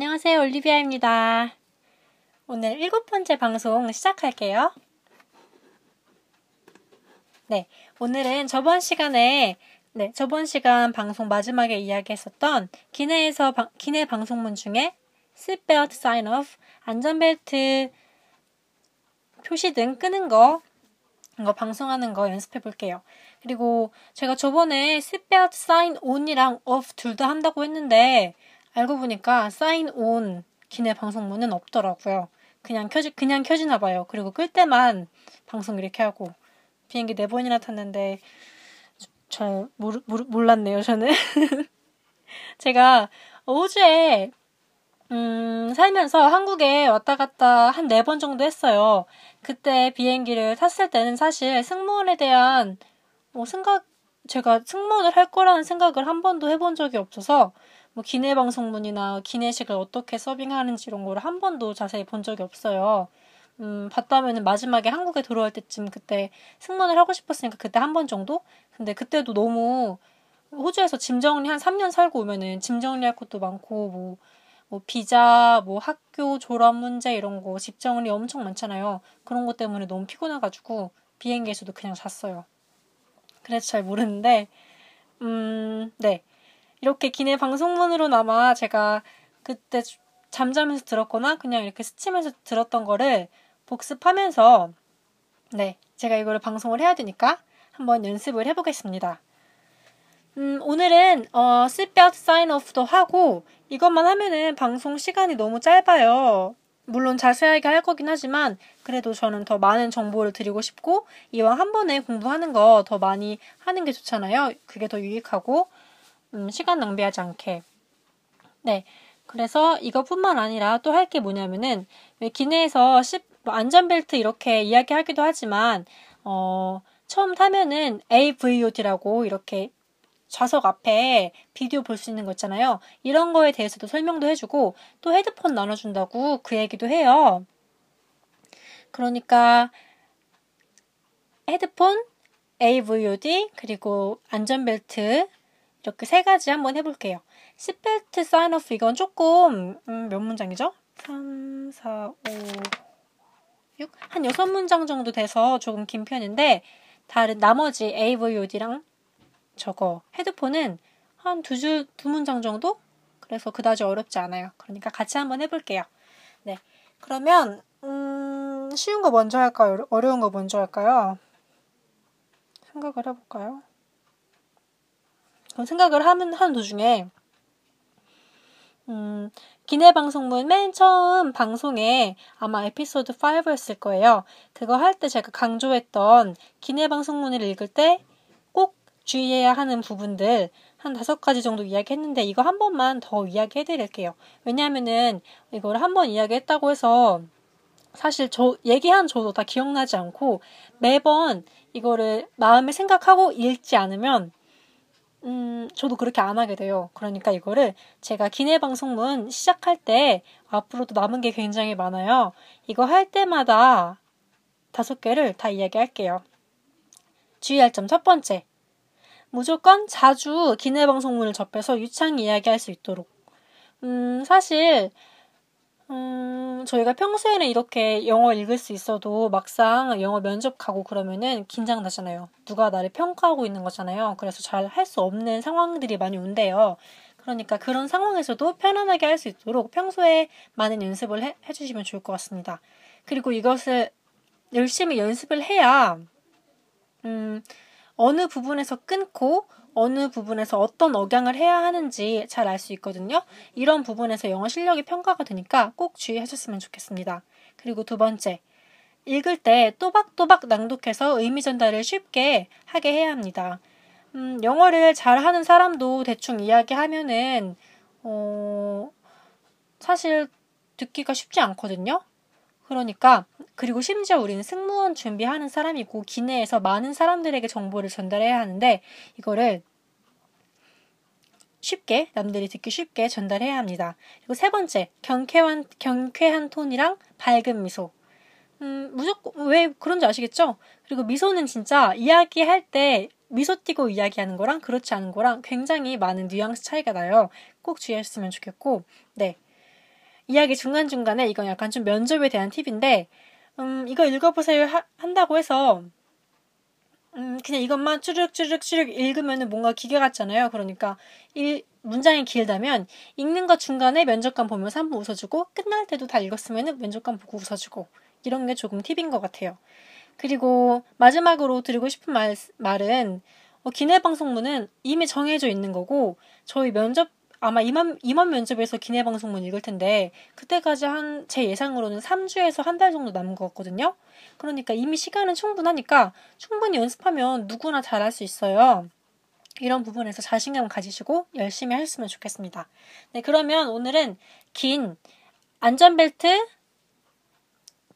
안녕하세요. 올리비아입니다. 오늘 일곱 번째 방송 시작할게요. 네, 오늘은 저번 시간에 네, 저번 시간 방송 마지막에 이야기했었던 기내에서 바, 기내 방송문 중에 seatbelt sign off, 안전벨트 표시등 끄는 거 이거 방송하는 거 연습해 볼게요. 그리고 제가 저번에 seatbelt sign on이랑 off 둘 다 한다고 했는데 알고 보니까 sign on 기내 방송문은 없더라고요. 그냥 켜지 그냥 켜지나 봐요. 그리고 끌 때만 방송 이렇게 하고 비행기 네 번이나 탔는데 잘 모르, 모르, 몰랐네요. 저는 제가 어제 음, 살면서 한국에 왔다 갔다 한 네 번 정도 했어요. 그때 비행기를 탔을 때는 사실 승무원에 대한 뭐 생각, 제가 승무원을 할 거라는 생각을 한 번도 해본 적이 없어서 뭐 기내 방송문이나 기내식을 어떻게 서빙하는지 이런 거를 한 번도 자세히 본 적이 없어요. 음, 봤다면은 마지막에 한국에 들어올 때쯤 그때 승무원을 하고 싶었으니까 그때 한 번 정도? 근데 그때도 너무 호주에서 짐 정리 한 3년 살고 오면은 짐 정리할 것도 많고 뭐 뭐 비자, 뭐 학교 졸업 문제 이런 거 집 정리 엄청 많잖아요. 그런 것 때문에 너무 피곤해가지고 비행기에서도 그냥 잤어요. 그래서 잘 모르는데, 음, 네. 이렇게 기내 방송문으로나마 제가 그때 잠자면서 들었거나 그냥 이렇게 스치면서 들었던 거를 복습하면서, 네. 제가 이거를 방송을 해야 되니까 한번 연습을 해보겠습니다. 음, 오늘은 어, sign off도 하고 이것만 하면은 방송 시간이 너무 짧아요. 물론 자세하게 할 거긴 하지만 그래도 저는 더 많은 정보를 드리고 싶고 이왕 한 번에 공부하는 거 더 많이 하는 게 좋잖아요. 그게 더 유익하고 음, 시간 낭비하지 않게. 네. 그래서 이것뿐만 아니라 또 할 게 뭐냐면은 왜 기내에서 10, 뭐 안전벨트 이렇게 이야기하기도 하지만 어, 처음 타면은 AVOD라고 이렇게 좌석 앞에 비디오 볼 수 있는 거 있잖아요. 이런 거에 대해서도 설명도 해주고 또 헤드폰 나눠준다고 그 얘기도 해요. 그러니까 헤드폰, AVOD, 그리고 안전벨트 이렇게 세 가지 한번 해볼게요. 시벨트 사인오프 이건 조금 음, 몇 문장이죠? 3, 4, 5, 6? 한 6문장 정도 돼서 조금 긴 편인데 다른 나머지 AVOD랑 저거 헤드폰은 한두 줄, 두 문장 정도? 그래서 그다지 어렵지 않아요. 그러니까 같이 한번 해볼게요. 네. 그러면, 음, 쉬운 거 먼저 할까요? 어려운 거 먼저 할까요? 생각을 해볼까요? 그럼 생각을 하는, 하는 도중에, 음, 기내 방송문 맨 처음 방송에 아마 에피소드 5였을 거예요. 그거 할 때 제가 강조했던 기내 방송문을 읽을 때 주의해야 하는 부분들 한 다섯 가지 정도 이야기했는데 이거 한 번만 더 이야기해 드릴게요. 왜냐하면은 이거를 한번 이야기했다고 해서 사실 저 얘기한 저도 다 기억나지 않고 매번 이거를 마음에 생각하고 읽지 않으면 음, 저도 그렇게 안 하게 돼요. 그러니까 이거를 제가 기내 방송문 시작할 때 앞으로도 남은 게 굉장히 많아요. 이거 할 때마다 다섯 개를 다 이야기할게요. 주의할 점 첫 번째. 무조건 자주 기내 방송문을 접해서 유창 이야기할 수 있도록. 음, 사실, 음, 저희가 평소에는 이렇게 영어 읽을 수 있어도 막상 영어 면접 가고 그러면은 긴장나잖아요. 누가 나를 평가하고 있는 거잖아요. 그래서 잘 할 수 없는 상황들이 많이 온대요. 그러니까 그런 상황에서도 편안하게 할 수 있도록 평소에 많은 연습을 해, 해주시면 좋을 것 같습니다. 그리고 이것을 열심히 연습을 해야, 음, 어느 부분에서 끊고 어느 부분에서 어떤 억양을 해야 하는지 잘 알 수 있거든요. 이런 부분에서 영어 실력이 평가가 되니까 꼭 주의하셨으면 좋겠습니다. 그리고 두 번째, 읽을 때 또박또박 낭독해서 의미 전달을 쉽게 하게 해야 합니다. 음, 영어를 잘하는 사람도 대충 이야기하면은, 어, 사실 듣기가 쉽지 않거든요. 그러니까 그리고 심지어 우리는 승무원 준비하는 사람이고 기내에서 많은 사람들에게 정보를 전달해야 하는데 이거를 쉽게 남들이 듣기 쉽게 전달해야 합니다. 그리고 세 번째 경쾌한 경쾌한 톤이랑 밝은 미소. 음, 무조건 왜 그런지 아시겠죠? 그리고 미소는 진짜 이야기할 때 미소 띄고 이야기하는 거랑 그렇지 않은 거랑 굉장히 많은 뉘앙스 차이가 나요. 꼭 주의하셨으면 좋겠고, 네. 이야기 중간중간에 이건 약간 좀 면접에 대한 팁인데, 음, 이거 읽어보세요 하, 한다고 해서, 음, 그냥 이것만 쭈륵쭈륵쭈륵 읽으면 뭔가 기계 같잖아요. 그러니까, 일, 문장이 길다면, 읽는 것 중간에 면접관 보면서 한번 웃어주고, 끝날 때도 다 읽었으면 면접관 보고 웃어주고, 이런 게 조금 팁인 것 같아요. 그리고 마지막으로 드리고 싶은 말, 말은, 어, 기내 방송문은 이미 정해져 있는 거고, 저희 면접 아마 이만, 이만 면접에서 기내 방송문 읽을 텐데, 그때까지 한, 제 예상으로는 3주에서 한 달 정도 남은 것 같거든요? 그러니까 이미 시간은 충분하니까, 충분히 연습하면 누구나 잘할 수 있어요. 이런 부분에서 자신감 가지시고 열심히 하셨으면 좋겠습니다. 네, 그러면 오늘은 긴 안전벨트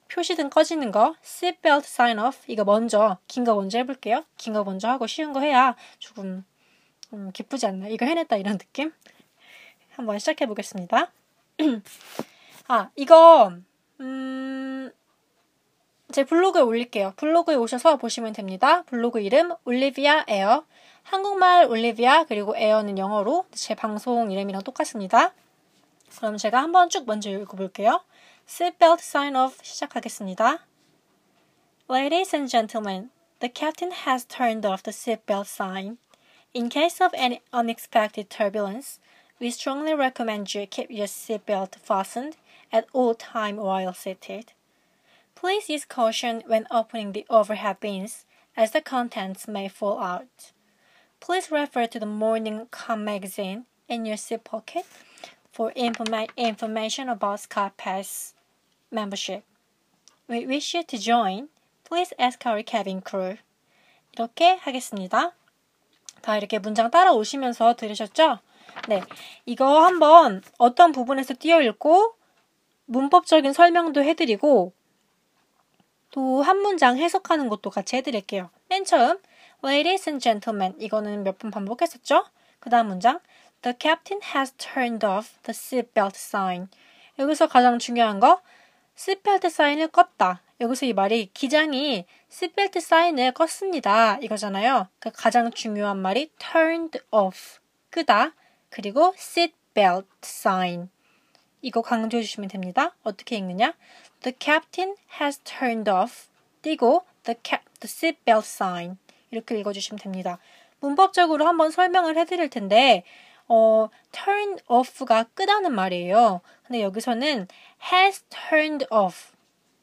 표시등 꺼지는 거, seatbelt sign off 이거 먼저 긴 거 먼저 해볼게요. 긴 거 먼저 하고 쉬운 거 해야 조금 음, 기쁘지 않나? 이거 해냈다 이런 느낌? 한번 시작해 보겠습니다. 아, 이거, 음, 제 블로그에 올릴게요. 블로그에 오셔서 보시면 됩니다. 블로그 이름, 올리비아 에어. 한국말 올리비아, 그리고 에어는 영어로 제 방송 이름이랑 똑같습니다. 그럼 제가 한번 쭉 먼저 읽어볼게요. Seatbelt sign off 시작하겠습니다. Ladies and gentlemen, the captain has turned off the seatbelt sign. In case of any unexpected turbulence, We strongly recommend you keep your seatbelt fastened at all time while seated. Please use caution when opening the overhead bins as the contents may fall out. Please refer to the Morning Com magazine in your seat pocket for informa- information about SkyPass membership. We wish you to join. Please ask our cabin crew. 이렇게 하겠습니다. 다 이렇게 문장 따라오시면서 들으셨죠? 네. 이거 한번 어떤 부분에서 띄어 읽고 문법적인 설명도 해드리고 또 한 문장 해석하는 것도 같이 해드릴게요. 맨 처음 Ladies and gentlemen 이거는 몇 번 반복했었죠? 그 다음 문장 The captain has turned off the seatbelt sign 여기서 가장 중요한 거 seatbelt 사인을 껐다. 여기서 이 말이 기장이 seatbelt 사인을 껐습니다. 이거잖아요. 그 가장 중요한 말이 turned off 끄다. 그리고 seat belt sign. 이거 강조해 주시면 됩니다. 어떻게 읽느냐? The captain has turned off. 띄고 the, cap, the seat belt sign. 이렇게 읽어 주시면 됩니다. 문법적으로 한번 설명을 해 드릴 텐데, 어, turn off가 끄다는 말이에요. 근데 여기서는 has turned off.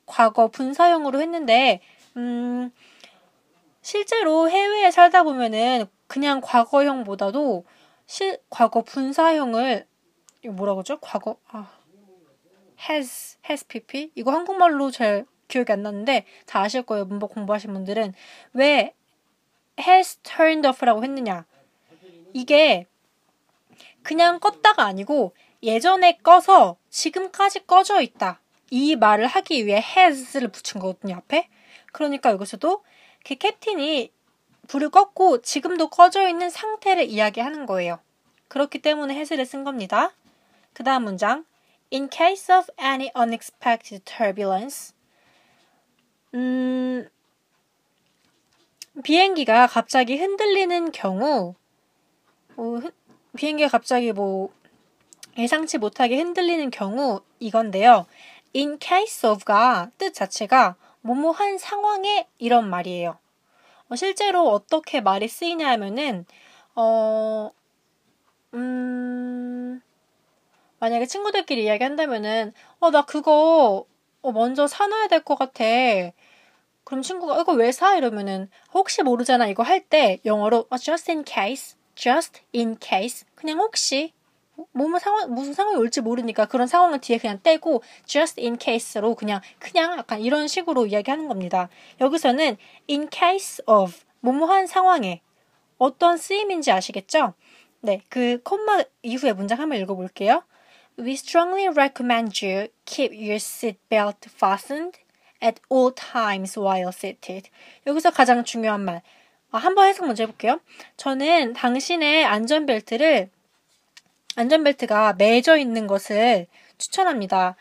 과거 분사형으로 했는데, 음, 실제로 해외에 살다 보면은 그냥 과거형보다도 실 과거 분사형을 이거 뭐라고 그러죠? 과거 아 has has pp 이거 한국말로 잘 기억이 안 나는데 다 아실 거예요. 문법 공부하신 분들은 왜 has turned off라고 했느냐? 이게 그냥 껐다가 아니고 예전에 꺼서 지금까지 꺼져 있다. 이 말을 하기 위해 has를 붙인 거거든요, 앞에. 그러니까 여기서도 그 캡틴이 불을 껐고 지금도 꺼져 있는 상태를 이야기하는 거예요. 그렇기 때문에 해설을 쓴 겁니다. 그 다음 문장. In case of any unexpected turbulence. 음, 비행기가 갑자기 흔들리는 경우, 뭐, 비행기가 갑자기 뭐, 예상치 못하게 흔들리는 경우, 이건데요. In case of가 뜻 자체가 뭐뭐한 상황에 이런 말이에요. 어, 실제로 어떻게 말이 쓰이냐 하면은, 어, 음, 만약에 친구들끼리 이야기 한다면은, 어, 나 그거, 어, 먼저 사놔야 될 것 같아. 그럼 친구가, 이거 왜 사? 이러면은, 혹시 모르잖아. 이거 할 때, 영어로, 어, just in case, just in case. 그냥 혹시, 뭐 상황, 무슨 상황이 올지 모르니까 그런 상황을 뒤에 그냥 떼고 just in case로 그냥 그냥 약간 이런 식으로 이야기하는 겁니다. 여기서는 in case of 뭐뭐한 상황에 어떤 쓰임인지 아시겠죠? 네, 그 콤마 이후에 문장 한번 읽어볼게요. We strongly recommend you keep your seatbelt fastened at all times while seated. 여기서 가장 중요한 말. 아, 한번 해석 먼저 해볼게요. 저는 당신의 안전벨트를 안전벨트가 매져 있는 것을 추천합니다.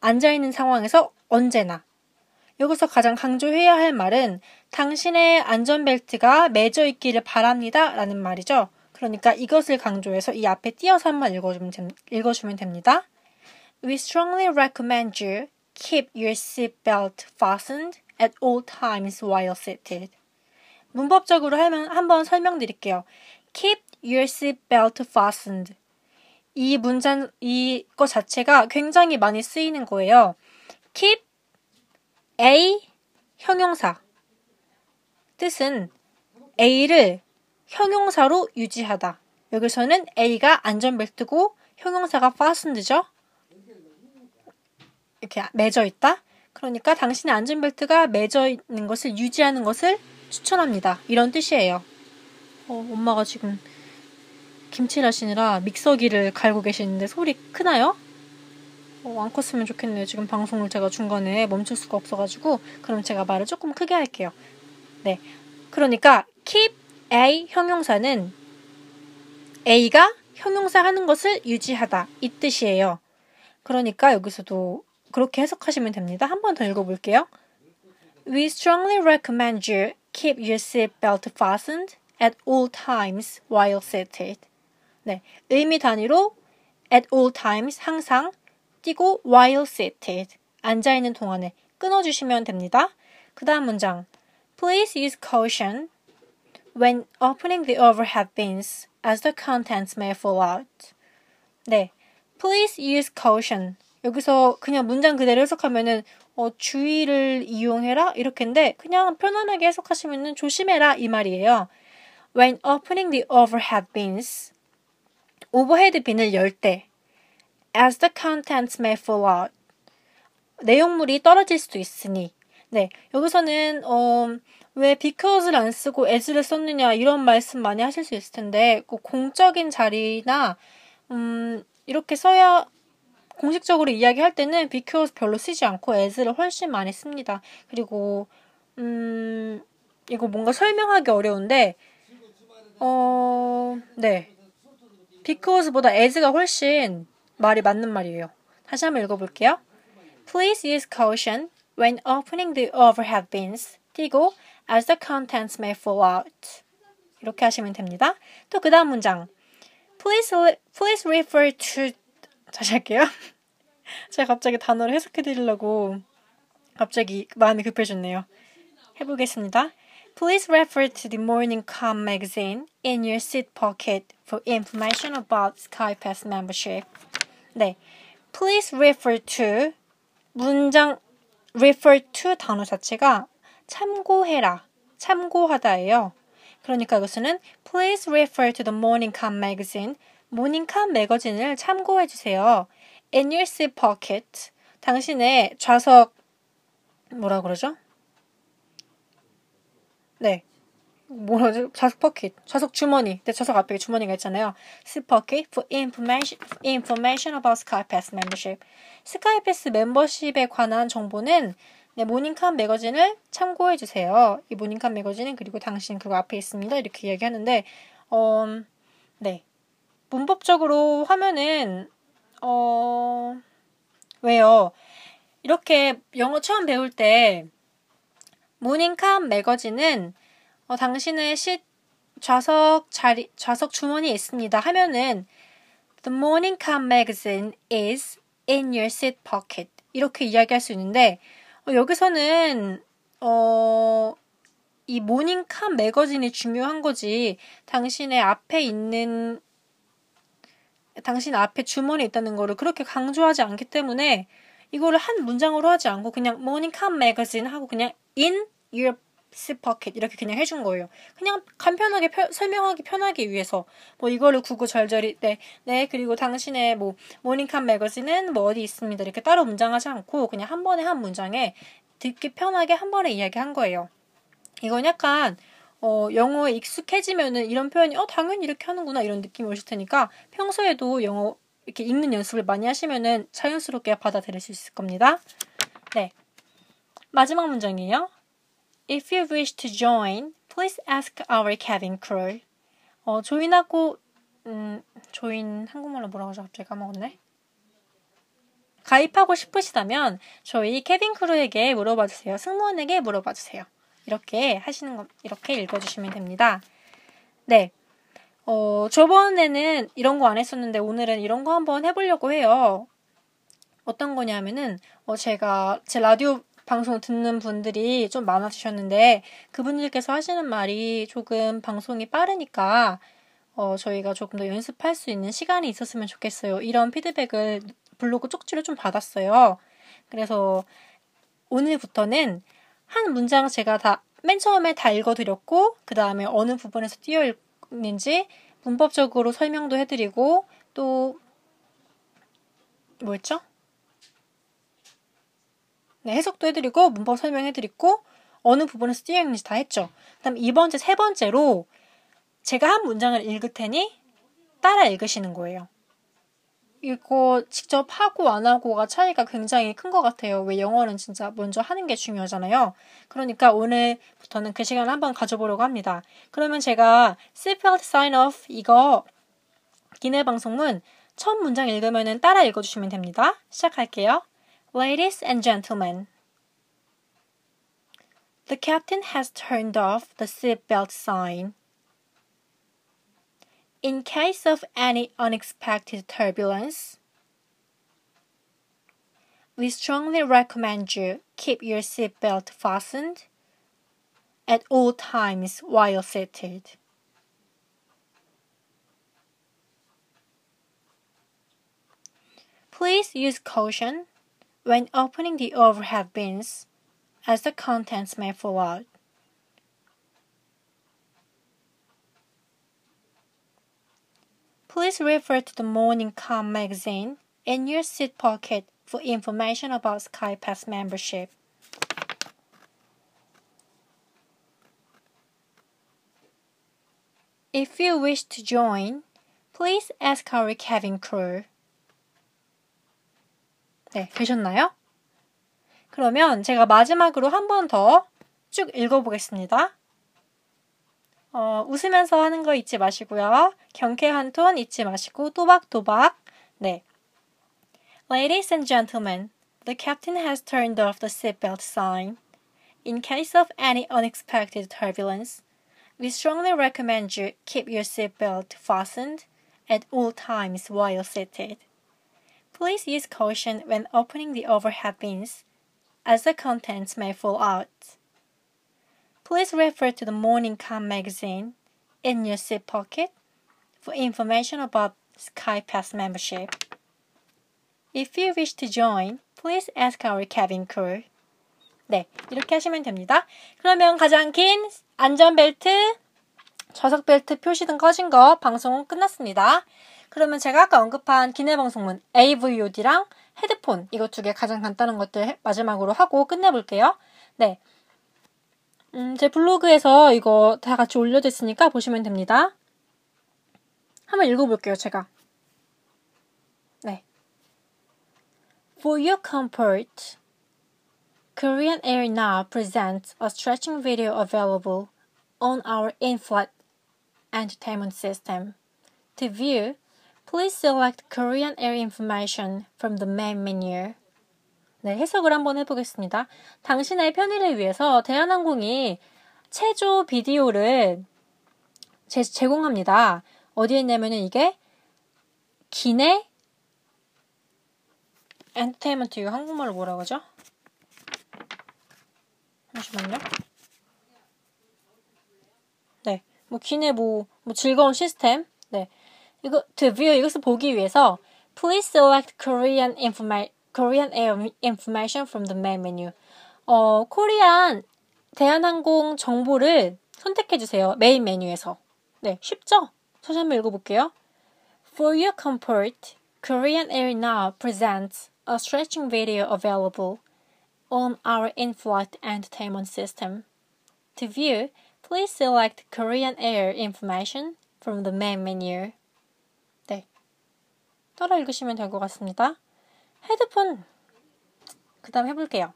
앉아있는 상황에서 언제나. 여기서 가장 강조해야 할 말은 당신의 안전벨트가 매져 있기를 바랍니다. 라는 말이죠. 그러니까 이것을 강조해서 이 앞에 띄어서 한번 읽어주면, 됩니다. We strongly recommend you keep your seatbelt fastened at all times while seated. 문법적으로 하면 한번 설명드릴게요. Keep your seatbelt fastened. 이 문장, 이거 자체가 굉장히 많이 쓰이는 거예요. keep A 형용사. 뜻은 A를 형용사로 유지하다. 여기서는 A가 안전벨트고 형용사가 fastened죠. 이렇게 맺어 있다. 그러니까 당신의 안전벨트가 맺어 있는 것을 유지하는 것을 추천합니다. 이런 뜻이에요. 어, 엄마가 지금 김치를 하시느라 믹서기를 갈고 계시는데 소리 크나요? 어, 안 컸으면 좋겠네요. 지금 방송을 제가 중간에 멈출 수가 없어가지고 그럼 제가 말을 조금 크게 할게요. 네, 그러니까 keep A 형용사는 A가 형용사 하는 것을 유지하다 이 뜻이에요. 그러니까 여기서도 그렇게 해석하시면 됩니다. 한 번 더 읽어볼게요. We strongly recommend you keep your seatbelt fastened at all times while seated. 네, 의미 단위로 at all times 항상 띄고 while seated 앉아 있는 동안에 끊어 주시면 됩니다. 그 다음 문장 Please use caution when opening the overhead bins as the contents may fall out. 네, Please use caution. 여기서 그냥 문장 그대로 해석하면은 어, 주의를 이용해라 이렇게인데 그냥 편안하게 해석하시면은 조심해라 이 말이에요. When opening the overhead bins overhead bin을 열 때 as the contents may fall out 내용물이 떨어질 수도 있으니 네 여기서는 어, 왜 because를 안 쓰고 as를 썼느냐 이런 말씀 많이 하실 수 있을 텐데 그 공적인 자리나 음, 이렇게 써야 공식적으로 이야기할 때는 because 별로 쓰지 않고 as를 훨씬 많이 씁니다. 그리고 음, 이거 뭔가 설명하기 어려운데 어, 네. Because보다 as가 훨씬 말이 맞는 말이에요. 다시 한번 읽어볼게요. Please use caution when opening the overhead bins. 띄고 as the contents may fall out. 이렇게 하시면 됩니다. 또 그 다음 문장. Please, please refer to 다시 할게요. 제가 갑자기 단어를 해석해 드리려고 갑자기 마음이 급해졌네요. 해보겠습니다. Please refer to the Morning Calm magazine in your seat pocket for information about SkyPass membership. 네. Please refer to 문장 refer to 단어 자체가 참고해라, 참고하다예요. 그러니까 이것은 Please refer to the Morning Calm magazine. Morning Calm 매거진을 참고해 주세요. In your seat pocket. 당신의 좌석 뭐라 그러죠? 네. 뭐라지? 좌석 포켓, 좌석 주머니. 내 좌석 앞에 주머니가 있잖아요. pocket for information, information about SkyPass membership. SkyPass 멤버십에 관한 정보는 네, Morning Calm 매거진을 참고해 주세요. 이 Morning Calm 매거진은 그리고 당신 그거 앞에 있습니다. 이렇게 이야기하는데, 어, 네. 문법적으로 하면은, 어, 왜요? 이렇게 영어 처음 배울 때, 모닝캄 매거진은, 어, 당신의 시, 좌석 자리, 좌석 주머니에 있습니다. 하면은, The morning cam magazine is in your seat pocket. 이렇게 이야기할 수 있는데, 어, 여기서는, 어, 이 모닝캄 매거진이 중요한 거지, 당신의 앞에 있는 당신 앞에 주머니 있다는 거를 그렇게 강조하지 않기 때문에 이거를 한 문장으로 하지 않고 그냥 Morning Come Magazine 하고 그냥 in your pocket 이렇게 그냥 해준 거예요. 그냥 간편하게 펴, 설명하기 편하기 위해서 뭐 이거를 구구 절절히 네, 네 그리고 당신의 뭐 Come Magazine은 뭐 어디 있습니다 이렇게 따로 문장하지 않고 그냥 한 번에 한 문장에 듣기 편하게 한 번에 이야기한 거예요. 이건 약간 어, 영어에 익숙해지면은 이런 표현이 어 당연히 이렇게 하는구나 이런 느낌이 오실 테니까 평소에도 영어 이렇게 읽는 연습을 많이 하시면은 자연스럽게 받아들일 수 있을 겁니다. 네. 마지막 문장이에요. If you wish to join, please ask our cabin crew. 어, 조인하고 음, 조인 한국말로 뭐라고 하죠? 갑자기 까먹었네. 가입하고 싶으시다면 저희 케빈 크루에게 물어봐 주세요. 승무원에게 물어봐 주세요. 이렇게 하시는 거, 이렇게 읽어 주시면 됩니다. 네. 어, 저번에는 이런 거 안 했었는데 오늘은 이런 거 한번 해보려고 해요. 어떤 거냐면은 어 제가 제 라디오 방송 듣는 분들이 좀 많아지셨는데 그분들께서 하시는 말이 조금 방송이 빠르니까 어 저희가 조금 더 연습할 수 있는 시간이 있었으면 좋겠어요. 이런 피드백을 블로그 쪽지로 좀 받았어요. 그래서 오늘부터는 한 문장 제가 다 맨 처음에 다 읽어드렸고 그 다음에 어느 부분에서 띄어 읽는지 문법적으로 설명도 해드리고 또 뭐였죠? 네, 해석도 해드리고 문법 설명해드리고 어느 부분에서 띄어 읽는지 다 했죠. 그다음 이 번 째 세 번째로 제가 한 문장을 읽을 테니 따라 읽으시는 거예요. 이거 직접 하고 안 하고가 차이가 굉장히 큰 것 같아요. 왜 영어는 진짜 먼저 하는 게 중요하잖아요. 그러니까 오늘부터는 그 시간을 한번 가져보려고 합니다. 그러면 제가 seatbelt sign off 이거 기내 방송문 첫 문장 읽으면 따라 읽어주시면 됩니다. 시작할게요. Ladies and gentlemen, the captain has turned off the seatbelt sign. In case of any unexpected turbulence, we strongly recommend you keep your seatbelt fastened at all times while seated. Please use caution when opening the overhead bins as the contents may fall out. Please refer to the Morning Calm magazine in your seat pocket for information about SkyPass membership. If you wish to join, please ask our cabin crew. 네, 되셨나요? 그러면 제가 마지막으로 한 번 더 쭉 읽어보겠습니다. 어, 웃으면서 하는 거 잊지 마시고요. 경쾌한 톤 잊지 마시고 또박또박. 네. Ladies and gentlemen, the captain has turned off the seatbelt sign. In case of any unexpected turbulence, we strongly recommend you keep your seatbelt fastened at all times while seated. Please use caution when opening the overhead bins, as the contents may fall out. Please refer to the Morning Calm magazine in your seat pocket for information about SkyPass membership. If you wish to join, please ask our cabin crew. 네, 이렇게 하시면 됩니다. 그러면 가장 긴 안전벨트, 좌석벨트 표시 등 꺼진 거 방송은 끝났습니다. 그러면 제가 아까 언급한 기내 방송문 AVOD랑 헤드폰 이거 두 개 가장 간단한 것들 마지막으로 하고 끝내볼게요. 네. 음, 제 블로그에서 이거 다 같이 올려져 있으니까 보시면 됩니다. 한번 읽어볼게요, 제가. 네. For your comfort, Korean Air Now presents a stretching video available on our in-flight entertainment system. To view, please select Korean Air information from the main menu. 네, 해석을 한번 해보겠습니다. 당신의 편의를 위해서 대한항공이 체조 비디오를 제, 제공합니다. 어디에 있냐면은 이게 기내 엔터테인먼트 이거 한국말로 뭐라고 하죠? 잠시만요. 네, 뭐 기내 뭐, 뭐 즐거운 시스템. 네, 이거 view 이것을 보기 위해서 please select Korean information Korean Air Information from the main menu. 어, 코리안 대한항공 정보를 선택해 주세요. 메인 메뉴에서. 네, 쉽죠? 다시 한번 읽어볼게요. For your comfort, Korean Air now presents a stretching video available on our in-flight entertainment system. To view, please select Korean Air information from the main menu. 네. 따라 읽으시면 될 것 같습니다. 헤드폰 그 다음 해볼게요.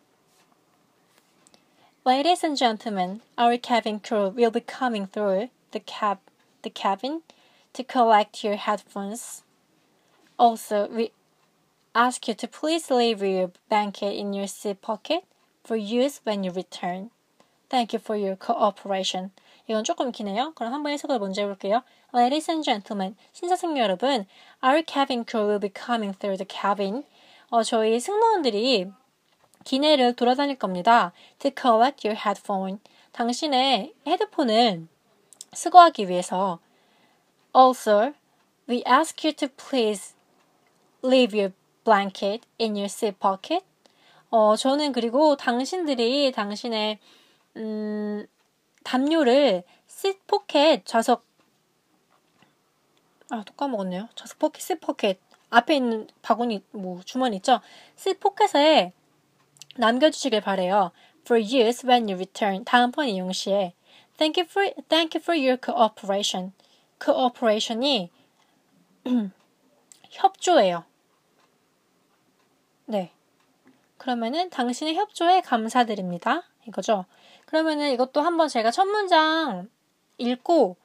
Ladies and gentlemen, our cabin crew will be coming through the cab the cabin to collect your headphones. Also, we ask you to please leave your blanket in your seat pocket for use when you return. Thank you for your cooperation. 이건 조금 기네요. 그럼 한번 해석을 먼저 해볼게요. Ladies and gentlemen, 신사승 여러분, our cabin crew will be coming through the cabin 어, 저희 승무원들이 기내를 돌아다닐 겁니다. To collect your headphone. 당신의 헤드폰을 수거하기 위해서. Also, we ask you to please leave your blanket in your seat pocket. 어, 저는 그리고 당신들이 당신의 음, 담요를 seat pocket 좌석 아, 또 까먹었네요. 좌석 포켓, seat pocket 앞에 있는 바구니 뭐 주머니 있죠? seat pocket에 남겨주시길 바래요. For use when you return. 다음번 이용 시에. Thank you for thank you for your cooperation. cooperation이 협조예요. 네. 그러면은 당신의 협조에 감사드립니다. 이거죠. 그러면은 이것도 한번 제가 첫 문장 읽고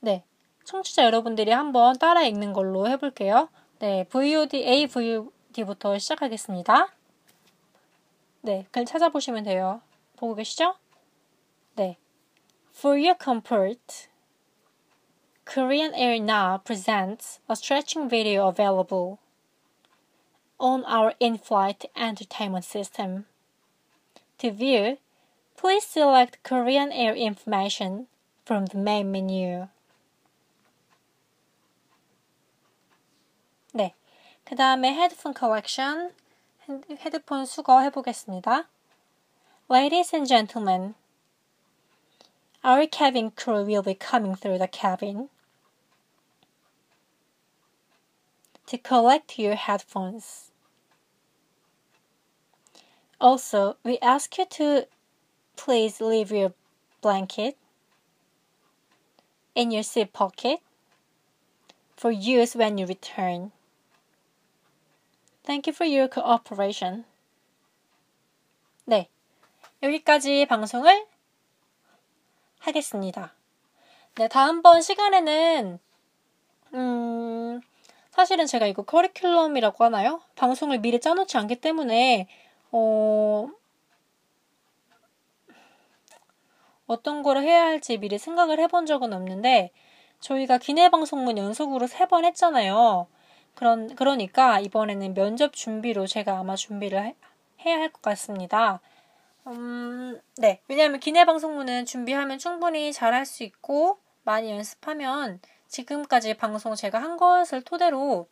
네. 청취자 여러분들이 한번 따라 읽는 걸로 해볼게요. 네. VOD, AVOD부터 시작하겠습니다. 네. 그냥 찾아보시면 돼요. 보고 계시죠? 네. For your comfort, Korean Air now presents a stretching video available on our in-flight entertainment system. To view, please select Korean Air information from the main menu. 그 다음에 헤드폰 collection, 헤드폰 수거 해보겠습니다. Ladies and gentlemen, our cabin crew will be coming through the cabin to collect your headphones. Also, we ask you to please leave your blanket in your seat pocket for use when you return. Thank you for your cooperation. 네. 여기까지 방송을 하겠습니다. 네, 다음번 시간에는, 음, 사실은 제가 이거 커리큘럼이라고 하나요? 방송을 미리 짜놓지 않기 때문에, 어, 어떤 거를 해야 할지 미리 생각을 해본 적은 없는데, 저희가 기내 방송문 연속으로 세 번 했잖아요. 그런, 그러니까 이번에는 면접 준비로 제가 아마 준비를 해, 해야 할 것 같습니다. 음, 네. 왜냐하면 기내 방송문은 준비하면 충분히 잘할 수 있고, 많이 연습하면 지금까지 방송 제가 한 것을 토대로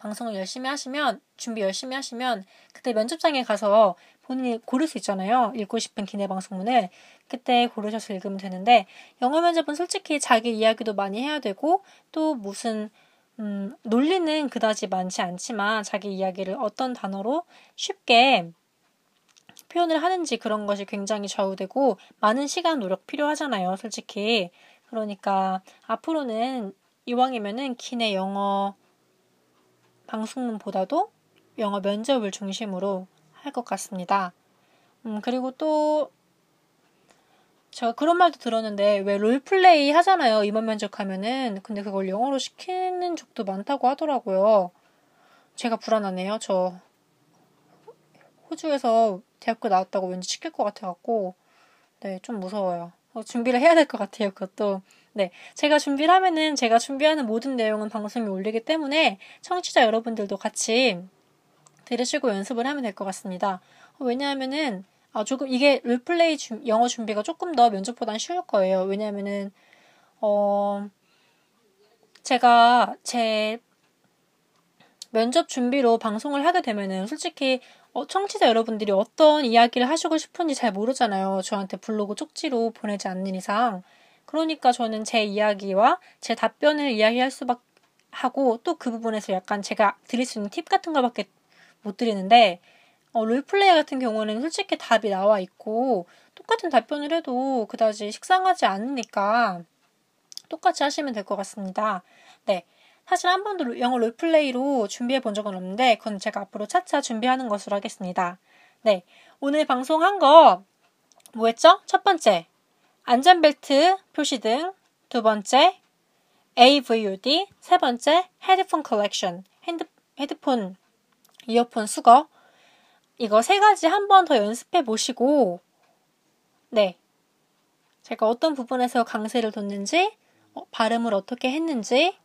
방송을 열심히 하시면, 준비 열심히 하시면, 그때 면접장에 가서 본인이 고를 수 있잖아요. 읽고 싶은 기내 방송문을. 그때 고르셔서 읽으면 되는데, 영어 면접은 솔직히 자기 이야기도 많이 해야 되고, 또 무슨, 음, 논리는 그다지 많지 않지만, 자기 이야기를 어떤 단어로 쉽게 표현을 하는지 그런 것이 굉장히 좌우되고, 많은 시간, 노력 필요하잖아요. 솔직히. 그러니까, 앞으로는 이왕이면은 기내 영어 방송문보다도 영어 면접을 중심으로 할 것 같습니다. 음, 그리고 또, 제가 그런 말도 들었는데, 왜 롤플레이 하잖아요. 임원 면접하면은. 근데 그걸 영어로 시키는 적도 많다고 하더라고요. 제가 불안하네요. 저, 호주에서 대학교 나왔다고 왠지 시킬 것 같아갖고, 네, 좀 무서워요. 어, 준비를 해야 될 것 같아요. 그것도. 네. 제가 준비를 하면은 제가 준비하는 모든 내용은 방송에 올리기 때문에 청취자 여러분들도 같이 들으시고 연습을 하면 될 것 같습니다. 어, 왜냐하면은 아, 조금 이게 롤플레이 주, 영어 준비가 조금 더 면접보다는 쉬울 거예요. 왜냐하면은 어 제가 제 면접 준비로 방송을 하게 되면은 솔직히 어, 청취자 여러분들이 어떤 이야기를 하시고 싶은지 잘 모르잖아요. 저한테 블로그 쪽지로 보내지 않는 이상. 그러니까 저는 제 이야기와 제 답변을 이야기할 수밖에 하고 또 그 부분에서 약간 제가 드릴 수 있는 팁 같은 거밖에 못 드리는데 어, 롤플레이 같은 경우는 솔직히 답이 나와 있고 똑같은 답변을 해도 그다지 식상하지 않으니까 똑같이 하시면 될 것 같습니다. 네. 사실 한 번도 영어 role play로 준비해 본 적은 없는데 그건 제가 앞으로 차차 준비하는 것으로 하겠습니다. 네. 오늘 방송한 거 뭐였죠? 첫 번째. 안전벨트 표시 등. 두 번째. AVOD. 세 번째. headphone collection. 핸드, 헤드폰, 이어폰 수거. 이거 세 가지 한 번 더 연습해 보시고, 네. 제가 어떤 부분에서 강세를 뒀는지, 어, 발음을 어떻게 했는지,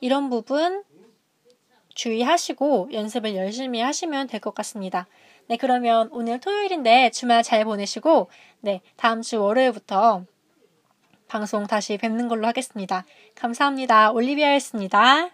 이런 부분 주의하시고 연습을 열심히 하시면 될 것 같습니다. 네, 그러면 오늘 토요일인데 주말 잘 보내시고, 네, 다음 주 월요일부터 방송 다시 뵙는 걸로 하겠습니다. 감사합니다. 올리비아였습니다.